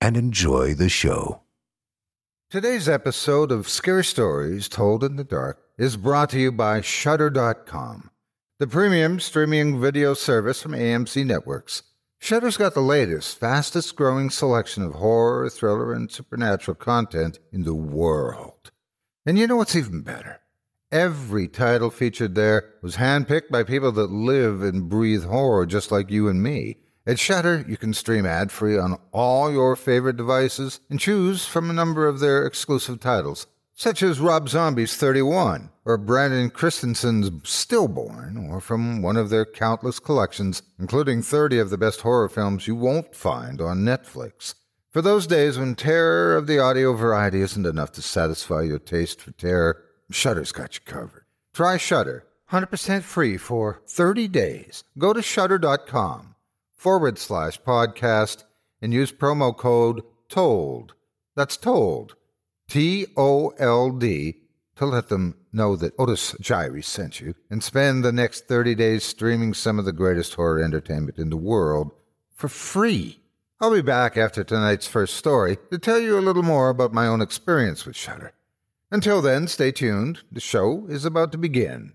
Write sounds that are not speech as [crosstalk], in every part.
and enjoy the show. Today's episode of Scary Stories Told in the Dark is brought to you by Shudder.com, the premium streaming video service from AMC Networks. Shudder's got the latest, fastest growing selection of horror, thriller, and supernatural content in the world. And you know what's even better? Every title featured there was handpicked by people that live and breathe horror just like you and me. At Shudder, you can stream ad free on all your favorite devices and choose from a number of their exclusive titles, such as Rob Zombie's 31, or Brandon Christensen's Stillborn, or from one of their countless collections, including 30 of the best horror films you won't find on Netflix. For those days when terror of the audio variety isn't enough to satisfy your taste for terror, Shudder's got you covered. Try Shudder, 100% free for 30 days. Go to shudder.com forward slash podcast and use promo code TOLD. That's TOLD. T O L D to let them know that Otis Jiry sent you and spend the next 30 days streaming some of the greatest horror entertainment in the world for free. I'll be back after tonight's first story to tell you a little more about my own experience with Shudder. Until then, stay tuned. The show is about to begin.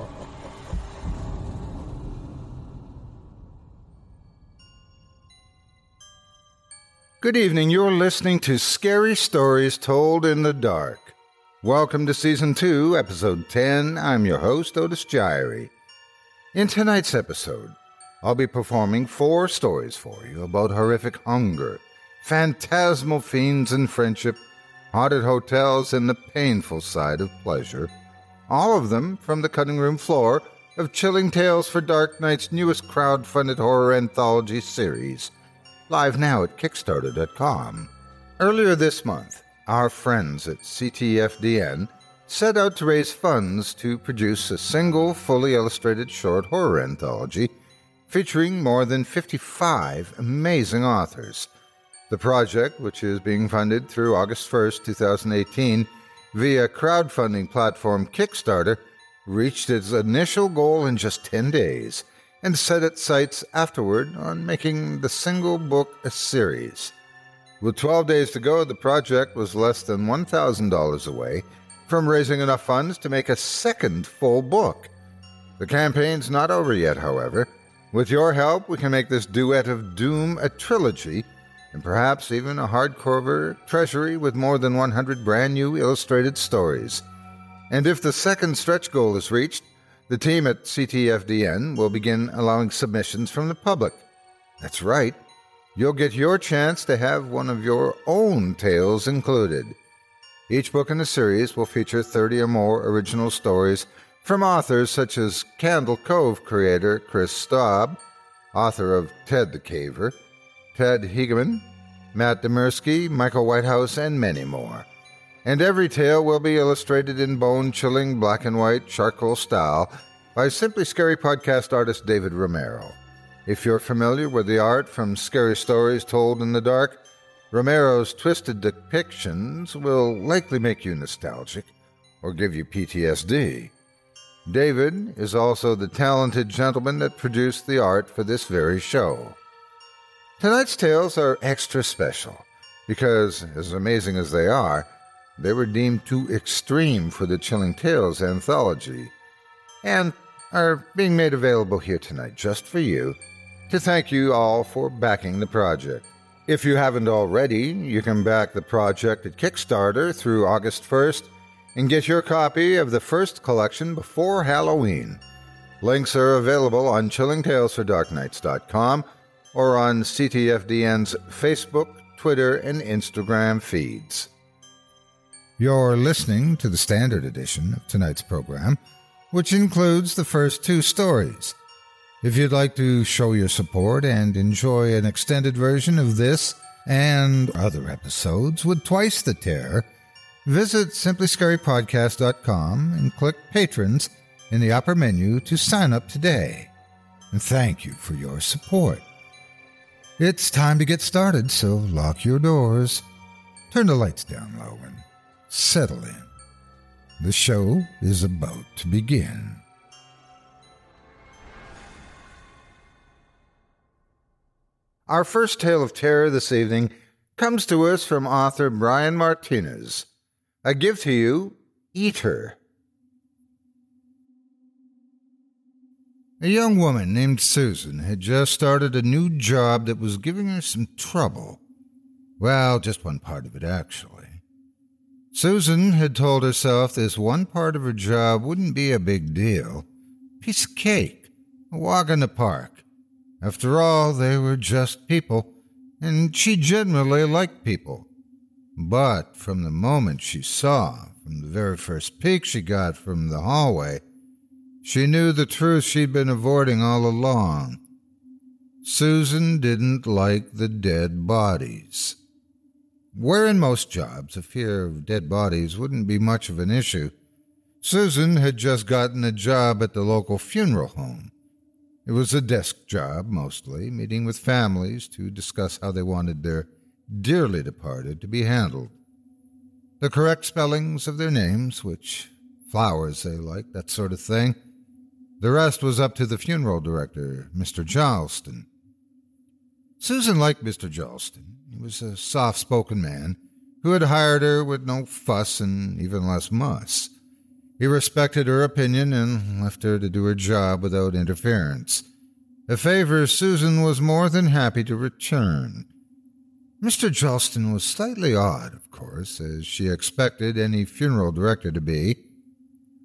Good evening. You're listening to Scary Stories Told in the Dark. Welcome to Season 2, Episode 10. I'm your host, Otis Jiry. In tonight's episode, I'll be performing four stories for you about horrific hunger, phantasmal fiends and friendship, haunted hotels, and the painful side of pleasure. All of them from the cutting room floor of Chilling Tales for Dark Night's newest crowd-funded horror anthology series – live now at Kickstarter.com. Earlier this month, our friends at CTFDN set out to raise funds to produce a single, fully illustrated short horror anthology featuring more than 55 amazing authors. The project, which is being funded through August 1st, 2018, via crowdfunding platform Kickstarter, reached its initial goal in just 10 days and set its sights afterward on making the single book a series. With 12 days to go, the project was less than $1,000 away from raising enough funds to make a second full book. The campaign's not over yet, however. With your help, we can make this duet of doom a trilogy, and perhaps even a hardcover treasury with more than 100 brand new illustrated stories. And if the second stretch goal is reached, the team at CTFDN will begin allowing submissions from the public. That's right. You'll get your chance to have one of your own tales included. Each book in the series will feature 30 or more original stories from authors such as Candle Cove creator Kris Straub, author of Ted the Caver, Ted Hegeman, Matt Dymerski, Michael Whitehouse, and many more and every tale will be illustrated in bone chilling black and white charcoal style by Simply Scary podcast artist David Romero. If you're familiar with the art from Scary Stories Told in the Dark, Romero's twisted depictions will likely make you nostalgic or give you PTSD. David is also the talented gentleman that produced the art for this very show. Tonight's tales are extra special because, as amazing as they are, they were deemed too extreme for the Chilling Tales anthology and are being made available here tonight just for you to thank you all for backing the project. If you haven't already, you can back the project at Kickstarter through August 1st and get your copy of the first collection before Halloween. Links are available on chillingtalesfordarknights.com or on CTFDN's Facebook, Twitter, and Instagram feeds. You're listening to the standard edition of tonight's program, which includes the first two stories. If you'd like to show your support and enjoy an extended version of this and other episodes with twice the terror, visit simplyscarypodcast.com and click Patrons in the upper menu to sign up today. And thank you for your support. It's time to get started, so lock your doors, turn the lights down low, and settle in. The show is about to begin. Our first tale of terror this evening comes to us from author Brian Martinez. I give to you Eater. A young woman named Susan had just started a new job that was giving her some trouble. Well, just one part of it, actually. Susan had told herself this one part of her job wouldn't be a big deal. Piece of cake, a walk in the park. After all, they were just people, and she generally liked people. But from the moment she saw, from the very first peek she got from the hallway, she knew the truth she'd been avoiding all along. Susan didn't like the dead bodies. Where in most jobs a fear of dead bodies wouldn't be much of an issue, Susan had just gotten a job at the local funeral home. It was a desk job, mostly, meeting with families to discuss how they wanted their dearly departed to be handled. The correct spellings of their names, which flowers they liked, that sort of thing. The rest was up to the funeral director, Mr. Charleston. Susan liked Mr. Charleston. He was a soft spoken man who had hired her with no fuss and even less muss. He respected her opinion and left her to do her job without interference, a favor Susan was more than happy to return. Mr. Charleston was slightly odd, of course, as she expected any funeral director to be,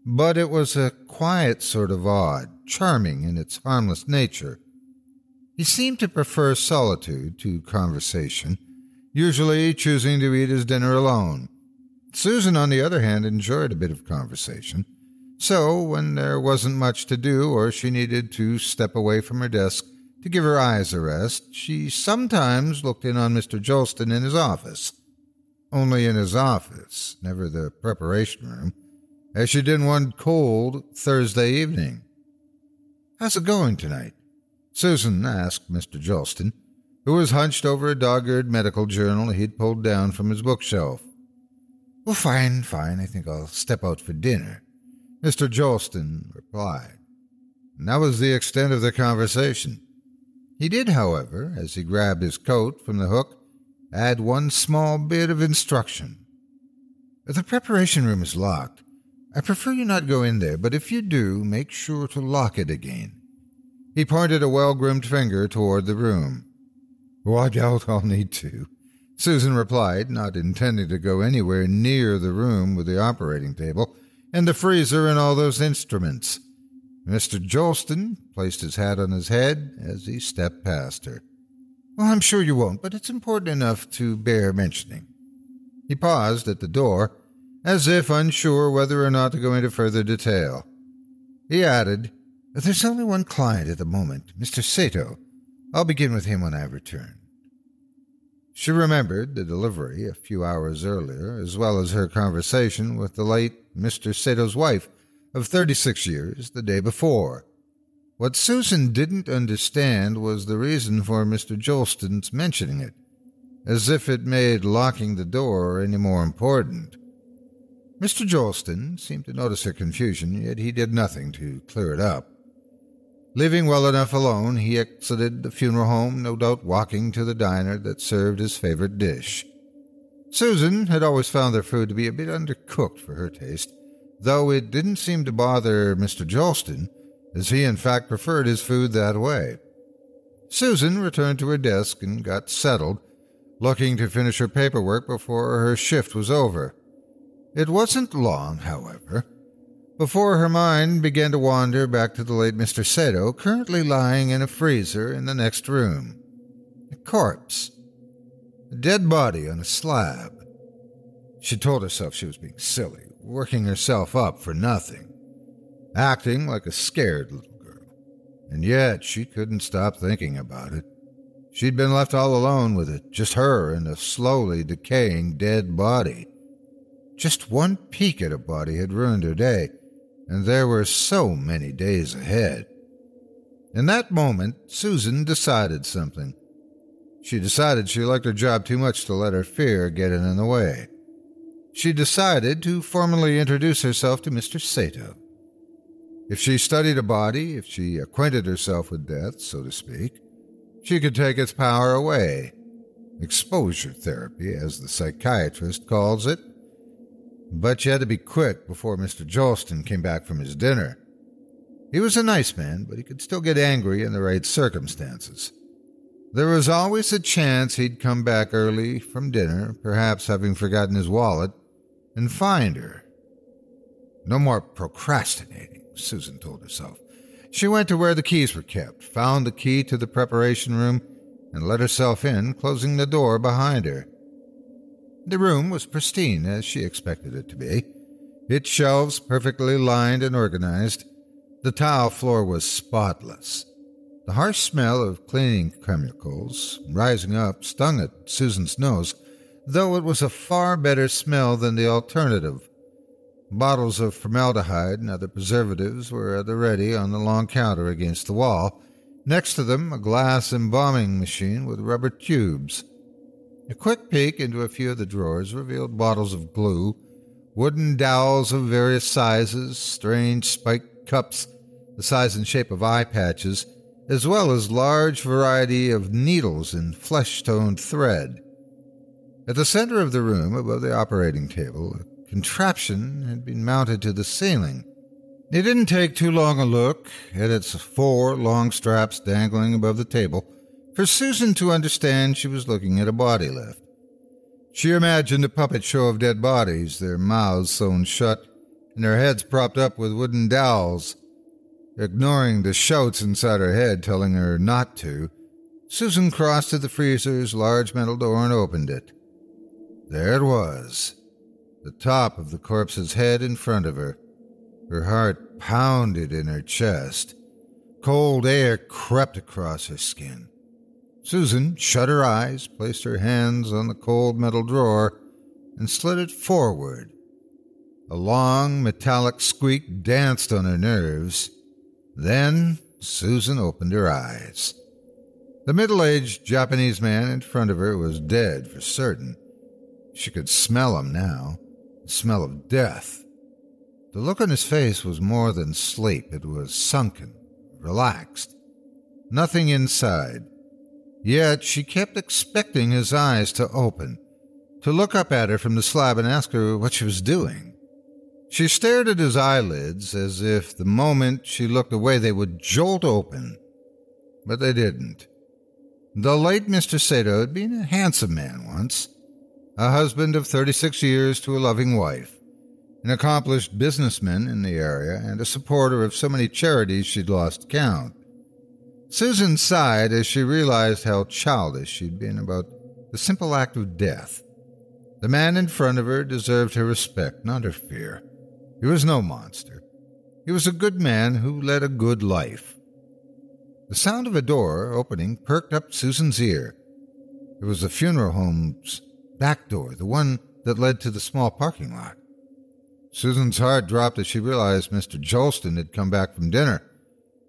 but it was a quiet sort of odd, charming in its harmless nature. He seemed to prefer solitude to conversation, usually choosing to eat his dinner alone. Susan, on the other hand, enjoyed a bit of conversation. So, when there wasn't much to do or she needed to step away from her desk to give her eyes a rest, she sometimes looked in on Mr. Jolston in his office. Only in his office, never the preparation room, as she didn't want cold Thursday evening. How's it going tonight? Susan asked Mr. Jolston, who was hunched over a dog-eared medical journal he'd pulled down from his bookshelf. Well, fine, fine. I think I'll step out for dinner, Mr. Jolston replied. And that was the extent of the conversation. He did, however, as he grabbed his coat from the hook, add one small bit of instruction. The preparation room is locked. I prefer you not go in there, but if you do, make sure to lock it again. He pointed a well groomed finger toward the room. Oh, I doubt I'll need to, Susan replied, not intending to go anywhere near the room with the operating table and the freezer and all those instruments. Mr. Jolston placed his hat on his head as he stepped past her. Well, I'm sure you won't, but it's important enough to bear mentioning. He paused at the door, as if unsure whether or not to go into further detail. He added, there's only one client at the moment, Mr. Sato. I'll begin with him when I return. She remembered the delivery a few hours earlier, as well as her conversation with the late Mr. Sato's wife of 36 years the day before. What Susan didn't understand was the reason for Mr. Jolston's mentioning it, as if it made locking the door any more important. Mr. Jolston seemed to notice her confusion, yet he did nothing to clear it up. Leaving well enough alone, he exited the funeral home, no doubt walking to the diner that served his favorite dish. Susan had always found their food to be a bit undercooked for her taste, though it didn't seem to bother Mr. Jolston, as he in fact preferred his food that way. Susan returned to her desk and got settled, looking to finish her paperwork before her shift was over. It wasn't long, however, before her mind began to wander back to the late Mr. Sato, currently lying in a freezer in the next room. A corpse. A dead body on a slab. She told herself she was being silly, working herself up for nothing, acting like a scared little girl. And yet she couldn't stop thinking about it. She'd been left all alone with it, just her and a slowly decaying dead body. Just one peek at a body had ruined her day, and there were so many days ahead. In that moment, Susan decided something. She decided she liked her job too much to let her fear get in the way. She decided to formally introduce herself to Mr. Sato. If she studied a body, if she acquainted herself with death, so to speak, she could take its power away. Exposure therapy, as the psychiatrist calls it. But she had to be quick before Mr. Jolston came back from his dinner. He was a nice man, but he could still get angry in the right circumstances. There was always a chance he'd come back early from dinner, perhaps having forgotten his wallet, and find her. No more procrastinating, Susan told herself. She went to where the keys were kept, found the key to the preparation room, and let herself in, closing the door behind her. The room was pristine, as she expected it to be, its shelves perfectly lined and organized. The tile floor was spotless. The harsh smell of cleaning chemicals rising up stung at Susan's nose, though it was a far better smell than the alternative. Bottles of formaldehyde and other preservatives were at the ready on the long counter against the wall. Next to them, a glass embalming machine with rubber tubes. A quick peek into a few of the drawers revealed bottles of glue, wooden dowels of various sizes, strange spiked cups the size and shape of eye patches, as well as large variety of needles and flesh-toned thread. At the center of the room, above the operating table, a contraption had been mounted to the ceiling. It didn't take too long a look at its four long straps dangling above the table for Susan to understand she was looking at a body lift. She imagined a puppet show of dead bodies, their mouths sewn shut and their heads propped up with wooden dowels. Ignoring the shouts inside her head telling her not to, Susan crossed to the freezer's large metal door and opened it. There it was, the top of the corpse's head in front of her. Her heart pounded in her chest. Cold air crept across her skin. Susan shut her eyes, placed her hands on the cold metal drawer, and slid it forward. A long metallic squeak danced on her nerves. Then Susan opened her eyes. The middle aged Japanese man in front of her was dead for certain. She could smell him now the smell of death. The look on his face was more than sleep, it was sunken, relaxed. Nothing inside. Yet she kept expecting his eyes to open, to look up at her from the slab and ask her what she was doing. She stared at his eyelids as if the moment she looked away they would jolt open, but they didn't. The late Mr. Sato had been a handsome man once, a husband of 36 years to a loving wife, an accomplished businessman in the area, and a supporter of so many charities she'd lost count. Susan sighed as she realized how childish she'd been about the simple act of death. The man in front of her deserved her respect, not her fear. He was no monster. He was a good man who led a good life. The sound of a door opening perked up Susan's ear. It was the funeral home's back door, the one that led to the small parking lot. Susan's heart dropped as she realized Mr. Jolston had come back from dinner.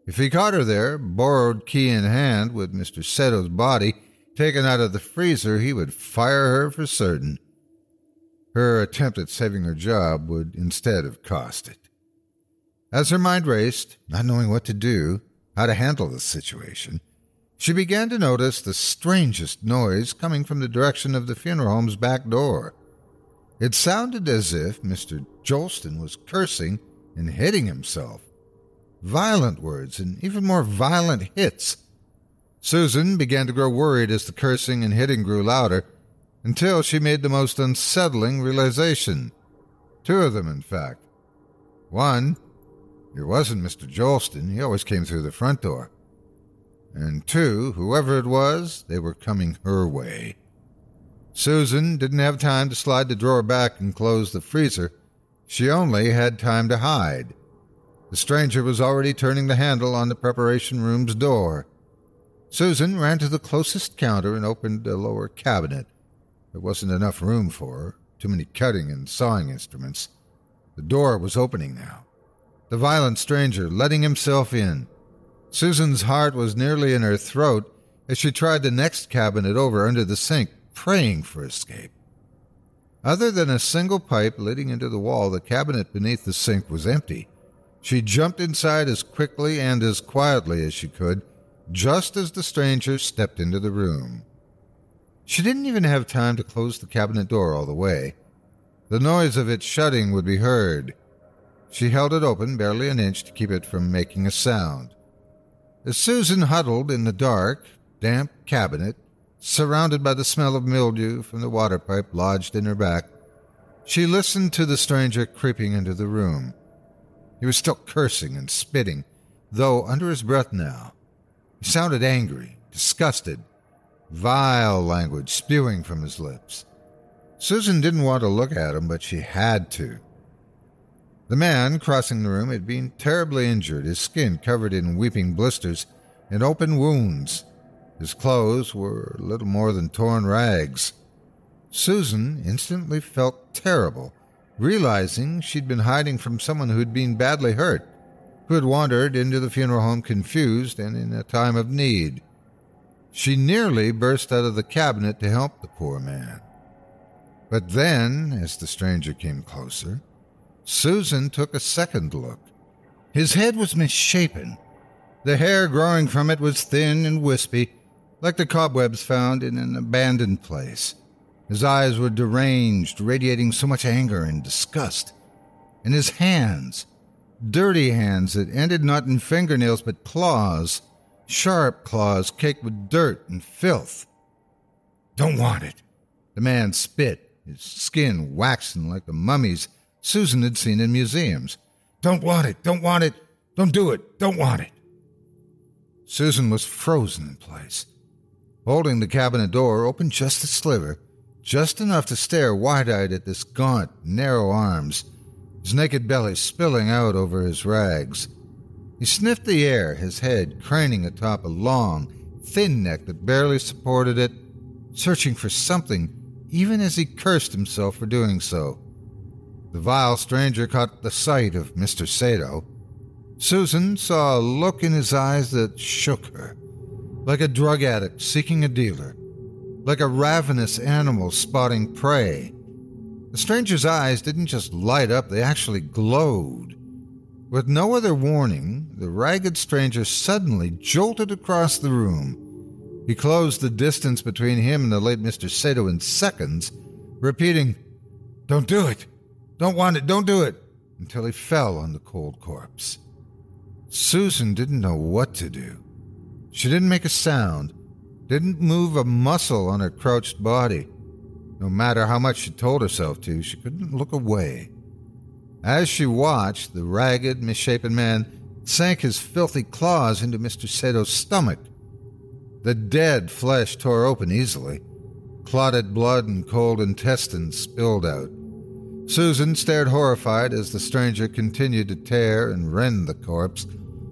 If he caught her there, borrowed key in hand, with Mr. Sato's body taken out of the freezer, he would fire her for certain. Her attempt at saving her job would instead have cost it. As her mind raced, not knowing what to do, how to handle the situation, she began to notice the strangest noise coming from the direction of the funeral home's back door. It sounded as if Mr. Jolston was cursing and hitting himself. Violent words and even more violent hits. Susan began to grow worried as the cursing and hitting grew louder, until she made the most unsettling realization. Two of them, in fact. One, it wasn't Mr. Jolston, he always came through the front door. And two, whoever it was, they were coming her way. Susan didn't have time to slide the drawer back and close the freezer. She only had time to hide. The stranger was already turning the handle on the preparation room's door. Susan ran to the closest counter and opened a lower cabinet. There wasn't enough room for her, too many cutting and sawing instruments. The door was opening now. The violent stranger letting himself in. Susan's heart was nearly in her throat as she tried the next cabinet over under the sink praying for escape. Other than a single pipe leading into the wall, the cabinet beneath the sink was empty. She jumped inside as quickly and as quietly as she could, just as the stranger stepped into the room. She didn't even have time to close the cabinet door all the way. The noise of its shutting would be heard. She held it open barely an inch to keep it from making a sound. As Susan huddled in the dark, damp cabinet, surrounded by the smell of mildew from the water pipe lodged in her back, she listened to the stranger creeping into the room. He was still cursing and spitting, though under his breath now. He sounded angry, disgusted, vile language spewing from his lips. Susan didn't want to look at him, but she had to. The man crossing the room had been terribly injured, his skin covered in weeping blisters and open wounds. His clothes were little more than torn rags. Susan instantly felt terrible, realizing she'd been hiding from someone who'd been badly hurt, who had wandered into the funeral home confused and in a time of need. She nearly burst out of the cabinet to help the poor man. But then, as the stranger came closer, Susan took a second look. His head was misshapen. The hair growing from it was thin and wispy, like the cobwebs found in an abandoned place. His eyes were deranged, radiating so much anger and disgust. And his hands, dirty hands that ended not in fingernails but claws, sharp claws caked with dirt and filth. Don't want it. The man spit, his skin waxen like the mummies Susan had seen in museums. Don't want it, don't want it, don't do it, don't want it. Susan was frozen in place holding the cabinet door open just a sliver, just enough to stare wide eyed at this gaunt, narrow arms, his naked belly spilling out over his rags. He sniffed the air, his head craning atop a long, thin neck that barely supported it, searching for something, even as he cursed himself for doing so. The vile stranger caught the sight of Mr. Sato. Susan saw a look in his eyes that shook her like a drug addict seeking a dealer, like a ravenous animal spotting prey. The stranger's eyes didn't just light up, they actually glowed. With no other warning, the ragged stranger suddenly jolted across the room. He closed the distance between him and the late Mr. Sato in seconds, repeating, Don't do it! Don't want it! Don't do it! until he fell on the cold corpse. Susan didn't know what to do. She didn't make a sound, didn't move a muscle on her crouched body. No matter how much she told herself to, she couldn't look away. As she watched, the ragged, misshapen man sank his filthy claws into Mr. Sato's stomach. The dead flesh tore open easily. Clotted blood and cold intestines spilled out. Susan stared horrified as the stranger continued to tear and rend the corpse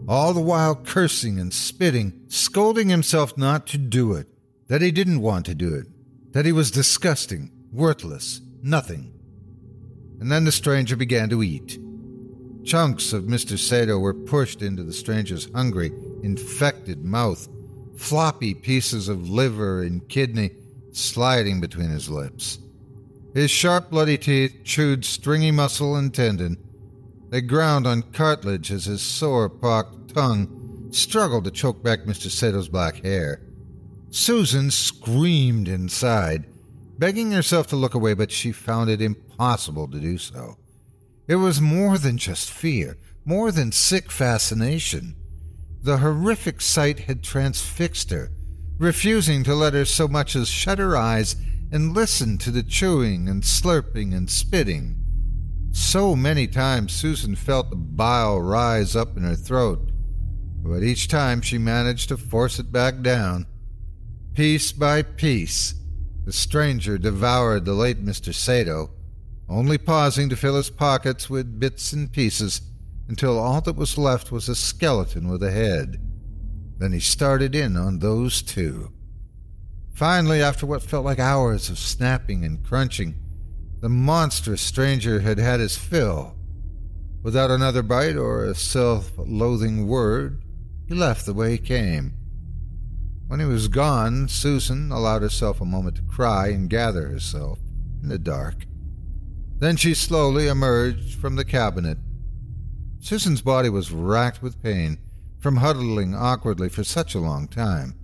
all the while cursing and spitting, scolding himself not to do it, that he didn't want to do it, that he was disgusting, worthless, nothing. and then the stranger began to eat. Chunks of Mr. Sato were pushed into the stranger's hungry, infected mouth, floppy pieces of liver and kidney sliding between his lips. His sharp, bloody teeth chewed stringy muscle and tendon. They ground on cartilage as his sore, pocked tongue struggled to choke back Mr. Sato's black hair. Susan screamed inside, begging herself to look away, but she found it impossible to do so. It was more than just fear, more than sick fascination. The horrific sight had transfixed her, refusing to let her so much as shut her eyes and listen to the chewing and slurping and spitting. So many times Susan felt the bile rise up in her throat, but each time she managed to force it back down. Piece by piece, the stranger devoured the late Mr. Sato, only pausing to fill his pockets with bits and pieces until all that was left was a skeleton with a head. Then he started in on those two. Finally, after what felt like hours of snapping and crunching, the monstrous stranger had had his fill. Without another bite or a self loathing word, he left the way he came. When he was gone, Susan allowed herself a moment to cry and gather herself in the dark. Then she slowly emerged from the cabinet. Susan's body was racked with pain from huddling awkwardly for such a long time.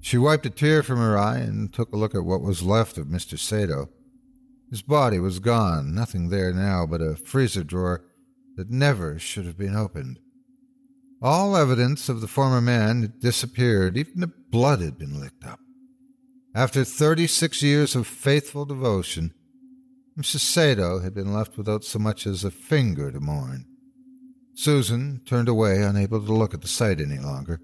She wiped a tear from her eye and took a look at what was left of Mr. Sato. His body was gone, nothing there now but a freezer drawer that never should have been opened. All evidence of the former man had disappeared, even the blood had been licked up. After thirty six years of faithful devotion, Mrs. Sato had been left without so much as a finger to mourn. Susan turned away, unable to look at the sight any longer.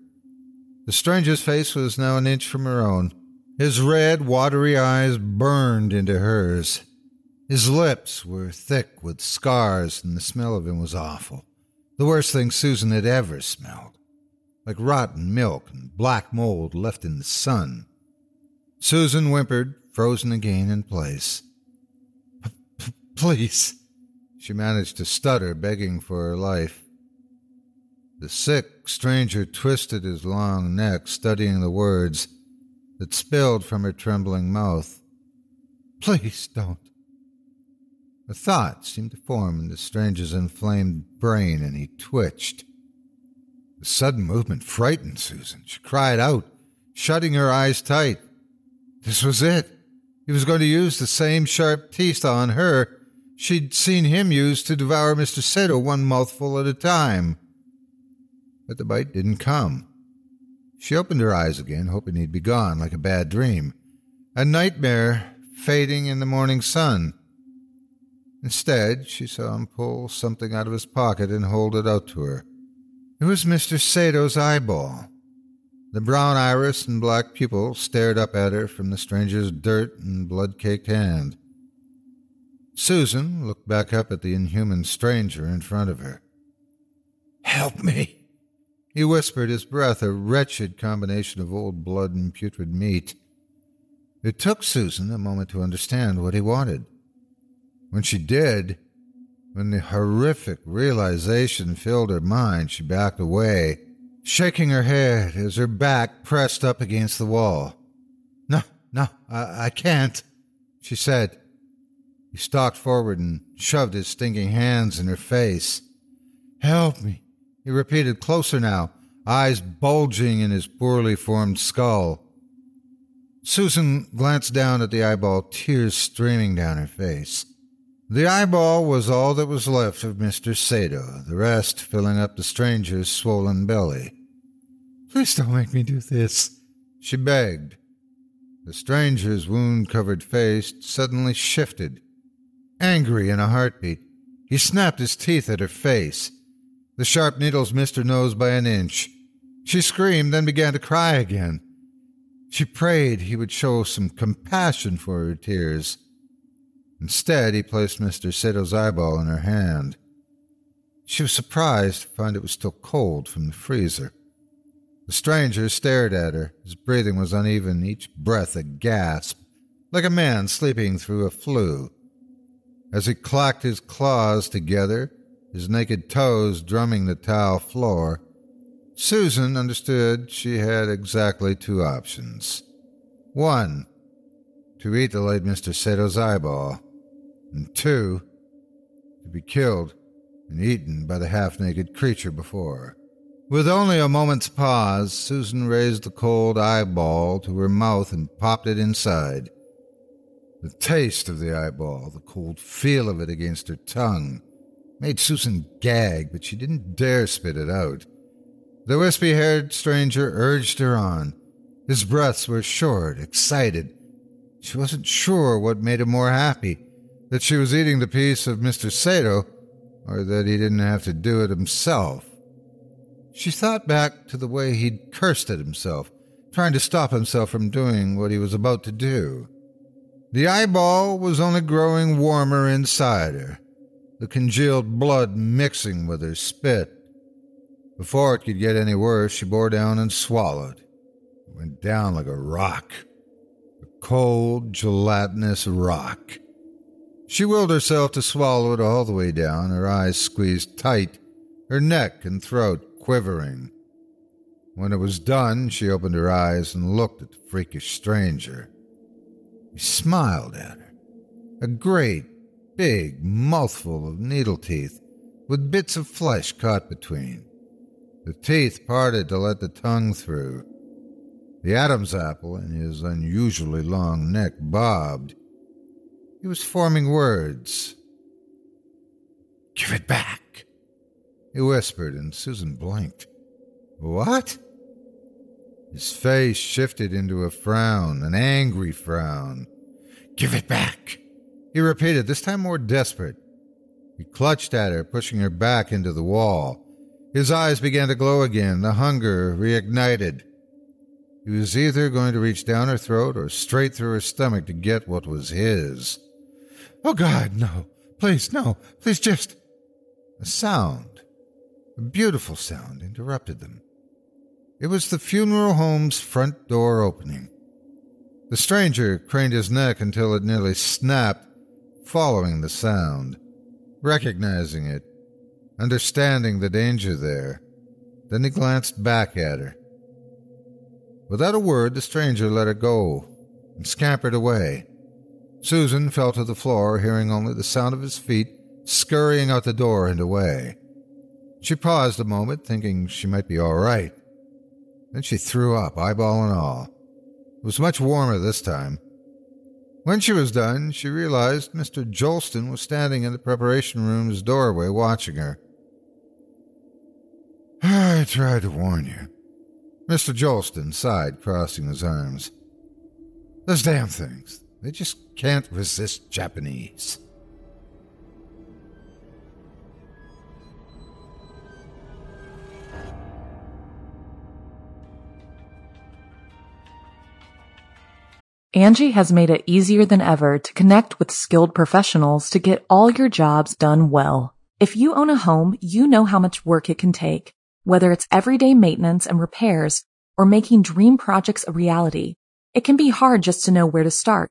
The stranger's face was now an inch from her own. His red, watery eyes burned into hers. His lips were thick with scars, and the smell of him was awful. The worst thing Susan had ever smelled. Like rotten milk and black mold left in the sun. Susan whimpered, frozen again in place. Please. She managed to stutter, begging for her life. The sick stranger twisted his long neck, studying the words that spilled from her trembling mouth. Please don't. A thought seemed to form in the stranger's inflamed brain, and he twitched. The sudden movement frightened Susan. She cried out, shutting her eyes tight. This was it. He was going to use the same sharp teeth on her she'd seen him use to devour Mr. Sato one mouthful at a time. But the bite didn't come. She opened her eyes again, hoping he'd be gone like a bad dream, a nightmare fading in the morning sun. Instead, she saw him pull something out of his pocket and hold it out to her. It was Mr. Sato's eyeball. The brown iris and black pupil stared up at her from the stranger's dirt and blood caked hand. Susan looked back up at the inhuman stranger in front of her. Help me, he whispered, his breath a wretched combination of old blood and putrid meat. It took Susan a moment to understand what he wanted. When she did, when the horrific realization filled her mind, she backed away, shaking her head as her back pressed up against the wall. No, no, I, I can't, she said. He stalked forward and shoved his stinking hands in her face. Help me, he repeated closer now, eyes bulging in his poorly formed skull. Susan glanced down at the eyeball, tears streaming down her face. The eyeball was all that was left of Mr. Sato, the rest filling up the stranger's swollen belly. Please don't make me do this, she begged. The stranger's wound covered face suddenly shifted. Angry in a heartbeat, he snapped his teeth at her face. The sharp needles missed her nose by an inch. She screamed, then began to cry again. She prayed he would show some compassion for her tears. Instead, he placed Mr. Sato's eyeball in her hand. She was surprised to find it was still cold from the freezer. The stranger stared at her. His breathing was uneven, each breath a gasp, like a man sleeping through a flu. as he clacked his claws together, his naked toes drumming the tile floor, Susan understood she had exactly two options. One, to eat the late Mr. Sato's eyeball, and two, to be killed and eaten by the half naked creature before. With only a moment's pause, Susan raised the cold eyeball to her mouth and popped it inside. The taste of the eyeball, the cold feel of it against her tongue, made Susan gag, but she didn't dare spit it out. The wispy haired stranger urged her on. His breaths were short, excited. She wasn't sure what made him more happy that she was eating the piece of Mr. Sato, or that he didn't have to do it himself. She thought back to the way he'd cursed at himself, trying to stop himself from doing what he was about to do. The eyeball was only growing warmer inside her, the congealed blood mixing with her spit. Before it could get any worse, she bore down and swallowed. It went down like a rock, a cold, gelatinous rock. She willed herself to swallow it all the way down, her eyes squeezed tight, her neck and throat quivering. When it was done, she opened her eyes and looked at the freakish stranger. He smiled at her. A great, big mouthful of needle teeth with bits of flesh caught between. The teeth parted to let the tongue through. The Adam's apple in his unusually long neck bobbed. He was forming words. Give it back, he whispered, and Susan blinked. What? His face shifted into a frown, an angry frown. Give it back, he repeated, this time more desperate. He clutched at her, pushing her back into the wall. His eyes began to glow again, the hunger reignited. He was either going to reach down her throat or straight through her stomach to get what was his. Oh, God, no. Please, no. Please just. A sound, a beautiful sound, interrupted them. It was the funeral home's front door opening. The stranger craned his neck until it nearly snapped, following the sound, recognizing it, understanding the danger there. Then he glanced back at her. Without a word, the stranger let her go and scampered away. Susan fell to the floor, hearing only the sound of his feet scurrying out the door and away. She paused a moment, thinking she might be all right. Then she threw up, eyeball and all. It was much warmer this time. When she was done, she realized Mr. Jolston was standing in the preparation room's doorway watching her. I tried to warn you. Mr. Jolston sighed, crossing his arms. Those damn things. They just can't resist Japanese. Angi has made it easier than ever to connect with skilled professionals to get all your jobs done well. If you own a home, you know how much work it can take, whether it's everyday maintenance and repairs or making dream projects a reality. It can be hard just to know where to start,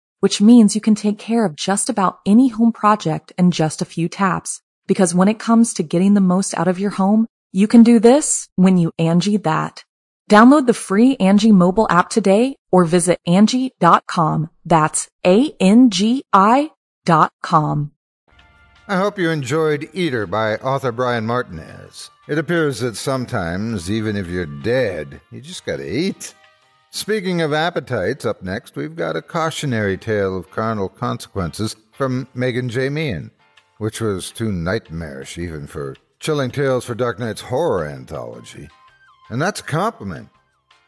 which means you can take care of just about any home project in just a few taps. Because when it comes to getting the most out of your home, you can do this when you Angi that. Download the free Angi mobile app today or visit Angi.com. That's A-N-G-I dot com. I hope you enjoyed Eater by author Brian Martinez. It appears that sometimes, even if you're dead, you just gotta eat. Speaking of appetites, up next we've got a cautionary tale of carnal consequences from Meagan J. Meehan, which was too nightmarish even for Chilling Tales for Dark Night's horror anthology. And that's a compliment.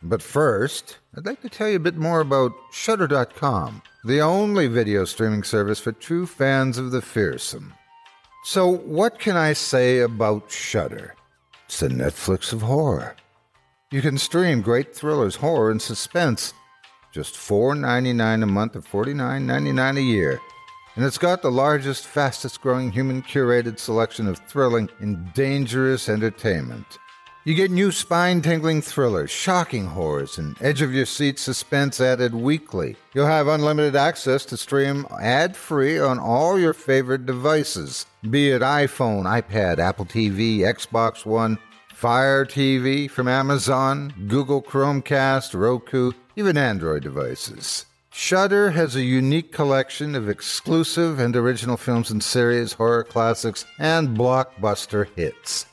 But first, I'd like to tell you a bit more about Shudder.com, the only video streaming service for true fans of the fearsome. So, what can I say about Shudder? It's the Netflix of horror. You can stream great thrillers, horror, and suspense. Just $4.99 a month or $49.99 a year. And it's got the largest, fastest growing human curated selection of thrilling and dangerous entertainment. You get new spine tingling thrillers, shocking horrors, and edge of your seat suspense added weekly. You'll have unlimited access to stream ad free on all your favorite devices, be it iPhone, iPad, Apple TV, Xbox One, Fire TV from Amazon, Google Chromecast, Roku, even Android devices. Shudder has a unique collection of exclusive and original films and series, horror classics, and blockbuster hits.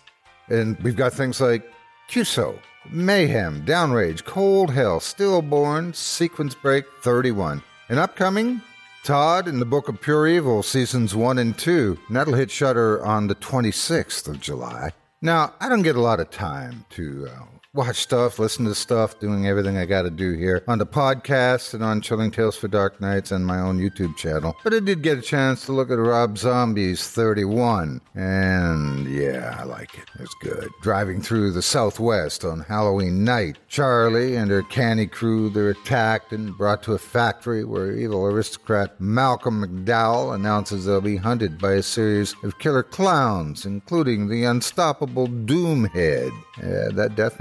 And we've got things like Cuso, Mayhem, Downrage, Cold Hell, Stillborn, Sequence Break 31. And upcoming, Todd and the Book of Pure Evil, Seasons 1 and 2. And that'll hit Shudder on the 26th of July. Now, I don't get a lot of time to uh, watch stuff, listen to stuff, doing everything I got to do here on the podcast and on Chilling Tales for Dark Nights and my own YouTube channel. But I did get a chance to look at Rob Zombie's 31, and yeah, I like it. It's good. Driving through the Southwest on Halloween night, Charlie and her canny crew they're attacked and brought to a factory where evil aristocrat Malcolm McDowell announces they'll be hunted by a series of killer clowns, including the unstoppable Doomhead. Yeah, that death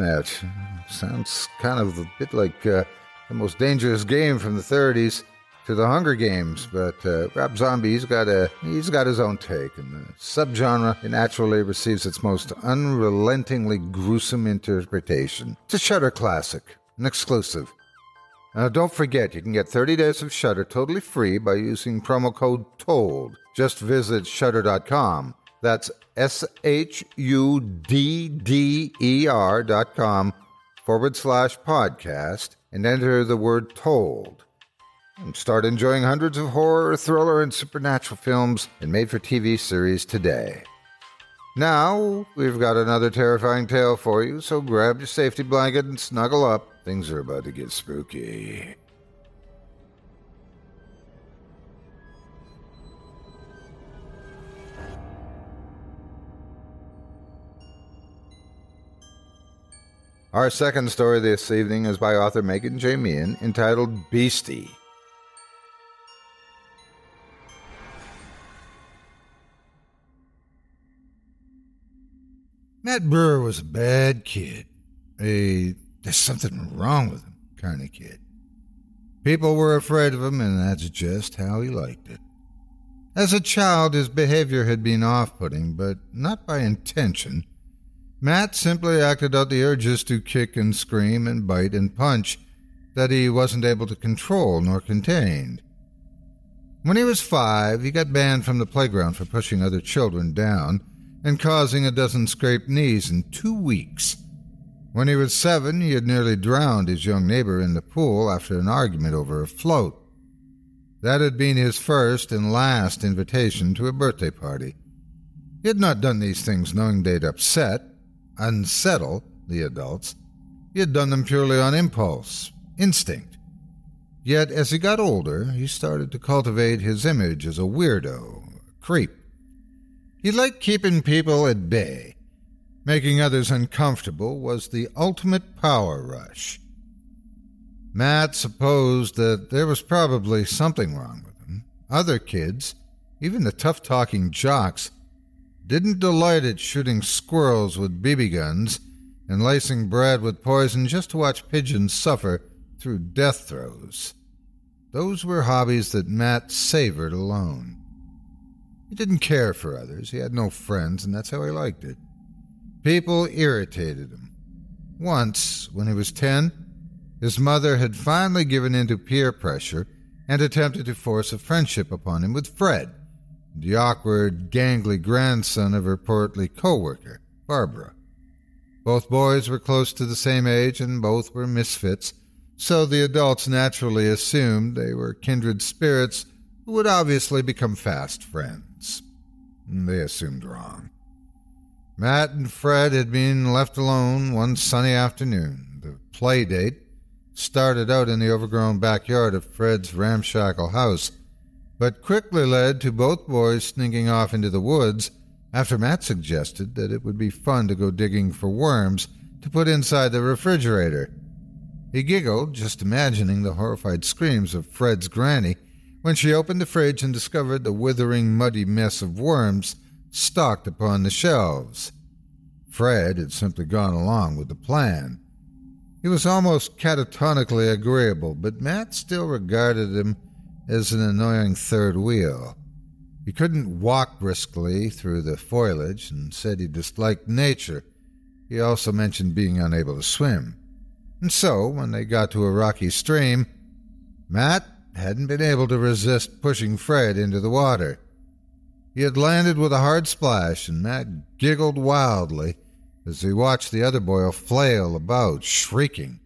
sounds kind of a bit like uh, the most dangerous game from the 30s to the Hunger Games, but uh, Rob Zombie, he's got a he's got his own take, and the subgenre naturally receives its most unrelentingly gruesome interpretation. It's a Shudder classic, an exclusive. Now, don't forget, you can get 30 days of Shudder totally free by using promo code TOLD. Just visit shudder.com. That's S H U D D E R dot com forward slash podcast and enter the word told. And start enjoying hundreds of horror, thriller, and supernatural films and made for TV series today. Now, we've got another terrifying tale for you, so grab your safety blanket and snuggle up. Things are about to get spooky. Our second story this evening is by author Meagan J. Meehan, entitled Beastie. Matt Brewer was a bad kid. A there's something wrong with him kind of kid. People were afraid of him, and that's just how he liked it. As a child, his behavior had been off putting, but not by intention. Matt simply acted out the urges to kick and scream and bite and punch that he wasn't able to control nor contain. When he was five, he got banned from the playground for pushing other children down and causing a dozen scraped knees in two weeks. When he was seven, he had nearly drowned his young neighbor in the pool after an argument over a float. That had been his first and last invitation to a birthday party. He had not done these things knowing they'd upset, unsettle the adults. He had done them purely on impulse, instinct. Yet, as he got older, he started to cultivate his image as a weirdo, a creep. He liked keeping people at bay. Making others uncomfortable was the ultimate power rush. Matt supposed that there was probably something wrong with him. Other kids, even the tough talking jocks, didn't delight at shooting squirrels with BB guns and lacing bread with poison just to watch pigeons suffer through death throes. Those were hobbies that Matt savored alone. He didn't care for others, he had no friends, and that's how he liked it. People irritated him. Once, when he was ten, his mother had finally given in to peer pressure and attempted to force a friendship upon him with Fred, the awkward, gangly grandson of her portly co-worker, Barbara. Both boys were close to the same age and both were misfits, so the adults naturally assumed they were kindred spirits who would obviously become fast friends. They assumed wrong. Matt and Fred had been left alone one sunny afternoon. The play date started out in the overgrown backyard of Fred's ramshackle house, but quickly led to both boys sneaking off into the woods after Matt suggested that it would be fun to go digging for worms to put inside the refrigerator. He giggled, just imagining the horrified screams of Fred's granny when she opened the fridge and discovered the withering, muddy mess of worms stocked upon the shelves. Fred had simply gone along with the plan. He was almost catatonically agreeable, but Matt still regarded him as an annoying third wheel. He couldn't walk briskly through the foliage and said he disliked nature. He also mentioned being unable to swim. And so, when they got to a rocky stream, Matt hadn't been able to resist pushing Fred into the water. He had landed with a hard splash, and Matt giggled wildly as he watched the other boy flail about, shrieking.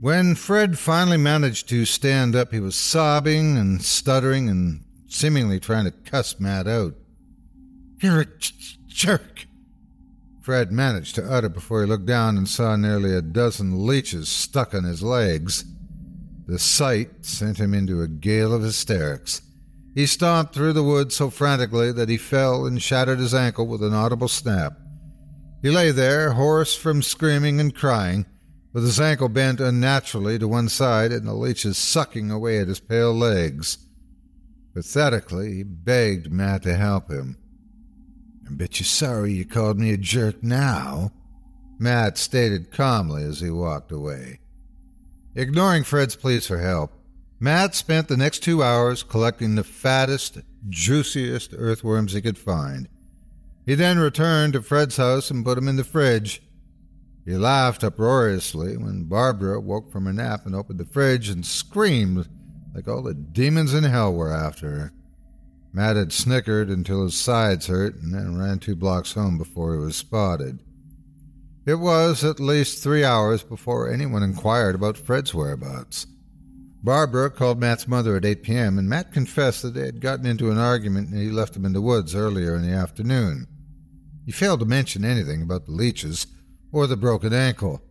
When Fred finally managed to stand up, he was sobbing and stuttering and seemingly trying to cuss Matt out. You're a j- jerk. Fred managed to utter before he looked down and saw nearly a dozen leeches stuck on his legs. The sight sent him into a gale of hysterics. He stomped through the woods so frantically that he fell and shattered his ankle with an audible snap. He lay there, hoarse from screaming and crying, with his ankle bent unnaturally to one side and the leeches sucking away at his pale legs. Pathetically, he begged Matt to help him. I bet you're sorry you called me a jerk now, Matt stated calmly as he walked away. Ignoring Fred's pleas for help, Matt spent the next two hours collecting the fattest, juiciest earthworms he could find. He then returned to Fred's house and put them in the fridge. He laughed uproariously when Barbara woke from her nap and opened the fridge and screamed like all the demons in hell were after her. Matt had snickered until his sides hurt and then ran two blocks home before he was spotted. It was at least three hours before anyone inquired about Fred's whereabouts. Barbara called Matt's mother at 8 p.m., and Matt confessed that they had gotten into an argument and he left him in the woods earlier in the afternoon. He failed to mention anything about the leeches or the broken ankle.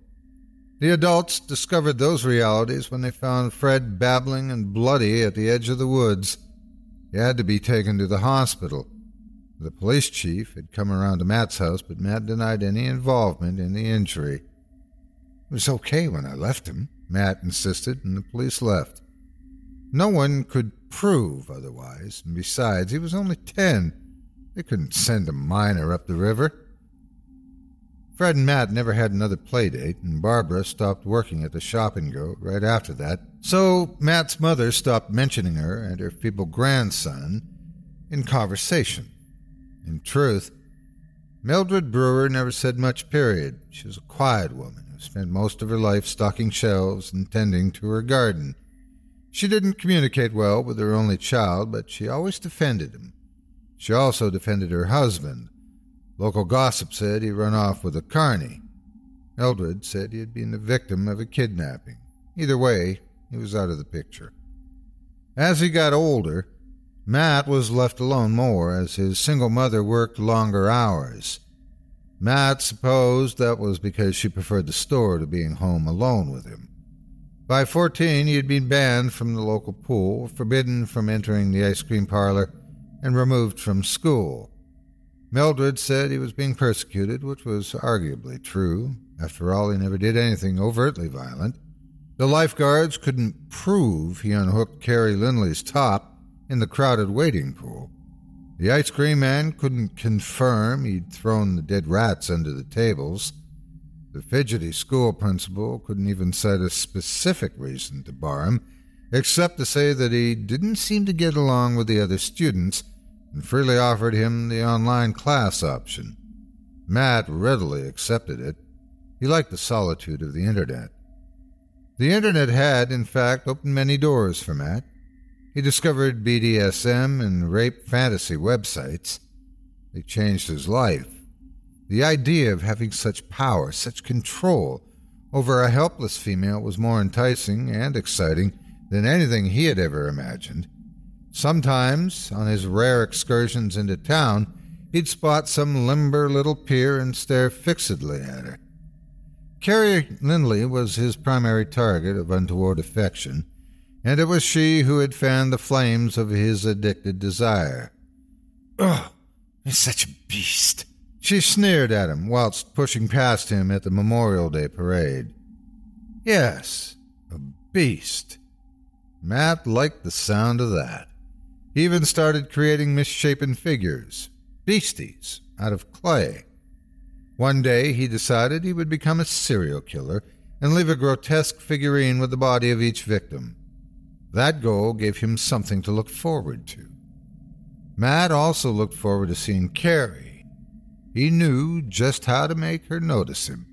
The adults discovered those realities when they found Fred babbling and bloody at the edge of the woods. He had to be taken to the hospital. The police chief had come around to Matt's house, but Matt denied any involvement in the injury. It was okay when I left him, Matt insisted, and the police left. No one could prove otherwise, and besides, he was only ten. They couldn't send a minor up the river. Fred and Matt never had another play date, and Barbara stopped working at the shop and go right after that, so Matt's mother stopped mentioning her and her feeble grandson in conversation. In truth, Mildred Brewer never said much, period. She was a quiet woman who spent most of her life stocking shelves and tending to her garden. She didn't communicate well with her only child, but she always defended him. She also defended her husband. Local gossip said he'd run off with a carney. Eldred said he had been the victim of a kidnapping. Either way, he was out of the picture. As he got older, Matt was left alone more as his single mother worked longer hours. Matt supposed that was because she preferred the store to being home alone with him. By 14, he had been banned from the local pool, forbidden from entering the ice cream parlor, and removed from school. Mildred said he was being persecuted, which was arguably true. After all, he never did anything overtly violent. The lifeguards couldn't prove he unhooked Carrie Lindley's top in the crowded waiting pool. The ice cream man couldn't confirm he'd thrown the dead rats under the tables. The fidgety school principal couldn't even cite a specific reason to bar him, except to say that he didn't seem to get along with the other students and freely offered him the online class option. Matt readily accepted it. He liked the solitude of the Internet. The Internet had, in fact, opened many doors for Matt. He discovered BDSM and rape fantasy websites. They changed his life. The idea of having such power, such control over a helpless female was more enticing and exciting than anything he had ever imagined. Sometimes, on his rare excursions into town, he'd spot some limber little peer and stare fixedly at her. Carrie Lindley was his primary target of untoward affection, and it was she who had fanned the flames of his addicted desire. Ugh, such a beast. She sneered at him whilst pushing past him at the Memorial Day parade. Yes, a beast. Matt liked the sound of that. He even started creating misshapen figures, beasties, out of clay. One day he decided he would become a serial killer and leave a grotesque figurine with the body of each victim. That goal gave him something to look forward to. Matt also looked forward to seeing Carrie. He knew just how to make her notice him.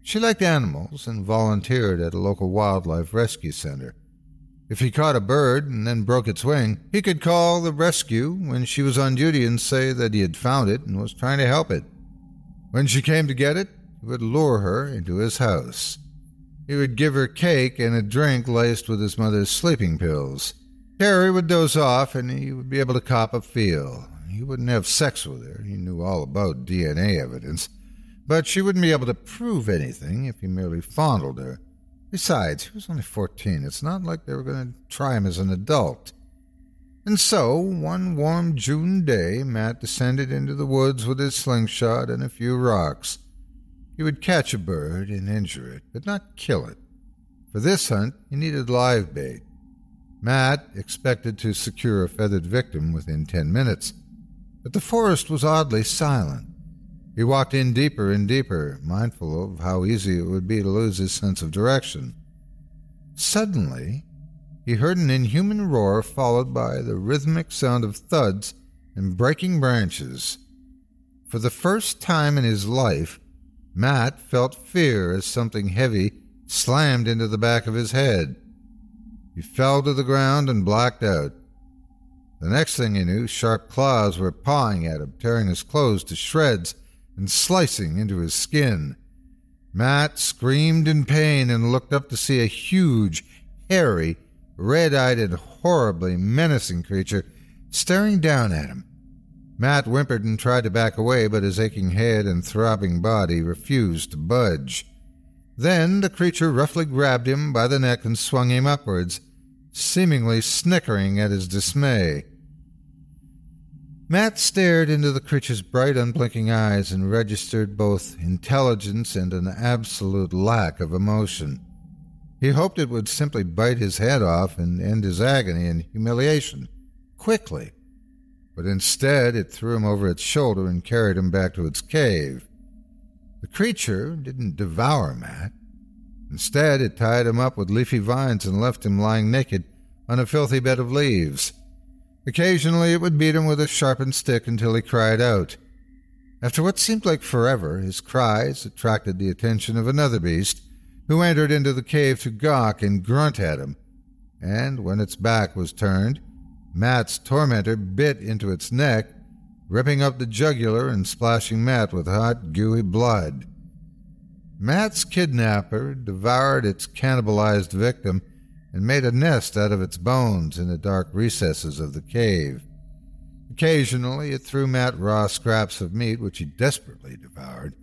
She liked animals and volunteered at a local wildlife rescue center. If he caught a bird and then broke its wing, he could call the rescue when she was on duty and say that he had found it and was trying to help it. When she came to get it, he would lure her into his house. He would give her cake and a drink laced with his mother's sleeping pills. Carrie would doze off and he would be able to cop a feel. He wouldn't have sex with her. He knew all about DNA evidence. But she wouldn't be able to prove anything if he merely fondled her. Besides, he was only 14. It's not like they were going to try him as an adult. And so, one warm June day, Matt descended into the woods with his slingshot and a few rocks. He would catch a bird and injure it, but not kill it. For this hunt, he needed live bait. Matt expected to secure a feathered victim within ten minutes, but the forest was oddly silent. He walked in deeper and deeper, mindful of how easy it would be to lose his sense of direction. Suddenly, he heard an inhuman roar followed by the rhythmic sound of thuds and breaking branches. For the first time in his life, Matt felt fear as something heavy slammed into the back of his head. He fell to the ground and blacked out. The next thing he knew, sharp claws were pawing at him, tearing his clothes to shreds and slicing into his skin. Matt screamed in pain and looked up to see a huge, hairy, red eyed, and horribly menacing creature staring down at him. Matt whimpered and tried to back away, but his aching head and throbbing body refused to budge. Then the creature roughly grabbed him by the neck and swung him upwards, seemingly snickering at his dismay. Matt stared into the creature's bright, unblinking eyes and registered both intelligence and an absolute lack of emotion. He hoped it would simply bite his head off and end his agony and humiliation quickly, but instead it threw him over its shoulder and carried him back to its cave. The creature didn't devour Matt. Instead, it tied him up with leafy vines and left him lying naked on a filthy bed of leaves. Occasionally it would beat him with a sharpened stick until he cried out. After what seemed like forever, his cries attracted the attention of another beast, who entered into the cave to gawk and grunt at him. And when its back was turned, Matt's tormentor bit into its neck, ripping up the jugular and splashing Matt with hot, gooey blood. Matt's kidnapper devoured its cannibalized victim and made a nest out of its bones in the dark recesses of the cave. Occasionally it threw Matt raw scraps of meat, which he desperately devoured.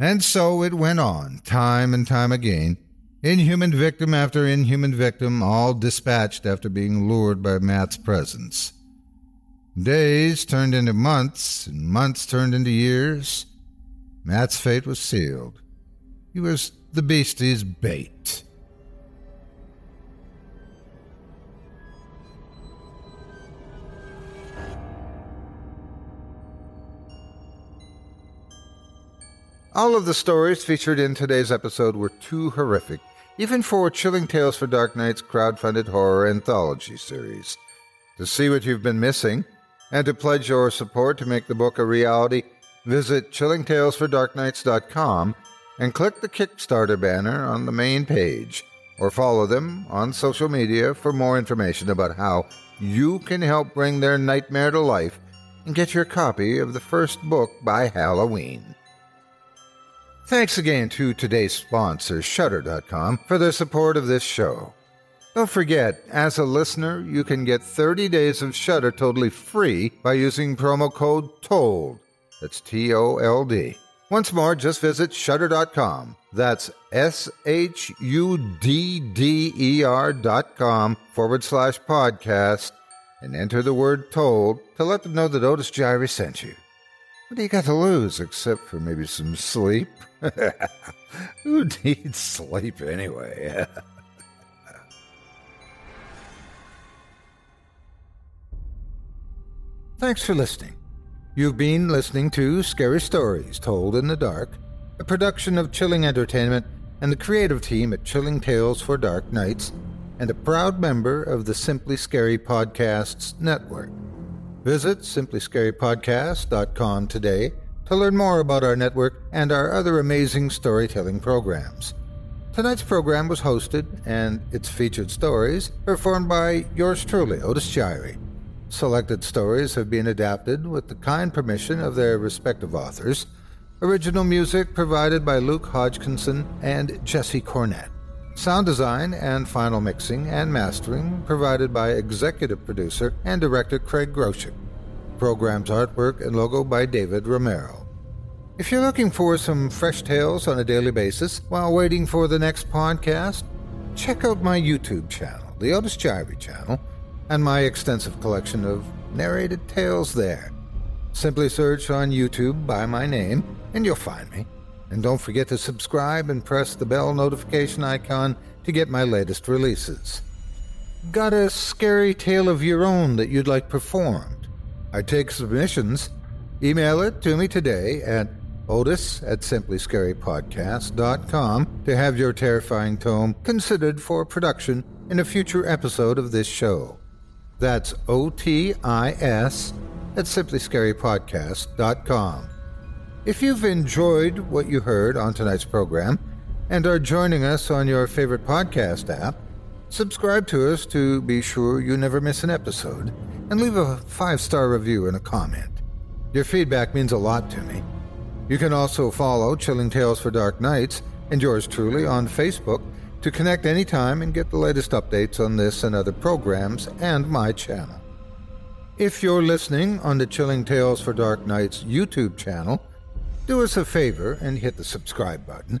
And so it went on, time and time again, inhuman victim after inhuman victim, all dispatched after being lured by Matt's presence. Days turned into months, and months turned into years. Matt's fate was sealed. He was the beastie's bait. All of the stories featured in today's episode were too horrific, even for Chilling Tales for Dark Nights crowd-funded horror anthology series. To see what you've been missing, and to pledge your support to make the book a reality, visit chillingtalesfordarknights.com and click the Kickstarter banner on the main page, or follow them on social media for more information about how you can help bring their nightmare to life and get your copy of the first book by Halloween. Thanks again to today's sponsor, Shudder.com, for their support of this show. Don't forget, as a listener, you can get 30 days of Shudder totally free by using promo code TOLD. That's T O L D. Once more, just visit Shudder.com. That's S H U D D E R.com forward slash podcast and enter the word TOLD to let them know that Otis Jiry sent you. What do you got to lose except for maybe some sleep? [laughs] Who needs sleep anyway? [laughs] Thanks for listening. You've been listening to Scary Stories Told in the Dark, a production of Chilling Entertainment and the creative team at Chilling Tales for Dark Nights, and a proud member of the Simply Scary Podcasts Network. Visit simplyscarypodcast.com today to learn more about our network and our other amazing storytelling programs. Tonight's program was hosted and its featured stories performed by yours truly, Otis Jiry. Selected stories have been adapted with the kind permission of their respective authors. Original music provided by Luke Hodgkinson and Jesse Cornett. Sound design and final mixing and mastering provided by executive producer and director Craig Groshek. Program's artwork and logo by David Romero. If you're looking for some fresh tales on a daily basis while waiting for the next podcast, check out my YouTube channel, the Otis Jiry channel, and my extensive collection of narrated tales there. Simply search on YouTube by my name, and you'll find me. And don't forget to subscribe and press the bell notification icon to get my latest releases. Got a scary tale of your own that you'd like performed? I take submissions. Email it to me today at otis at simplyscarypodcast.com to have your terrifying tome considered for production in a future episode of this show. That's O T I S at simplyscarypodcast.com. If you've enjoyed what you heard on tonight's program and are joining us on your favorite podcast app, subscribe to us to be sure you never miss an episode and leave a five star review and a comment. Your feedback means a lot to me. You can also follow Chilling Tales for Dark Nights and yours truly on Facebook to connect anytime and get the latest updates on this and other programs and my channel. If you're listening on the Chilling Tales for Dark Nights YouTube channel, do us a favor and hit the subscribe button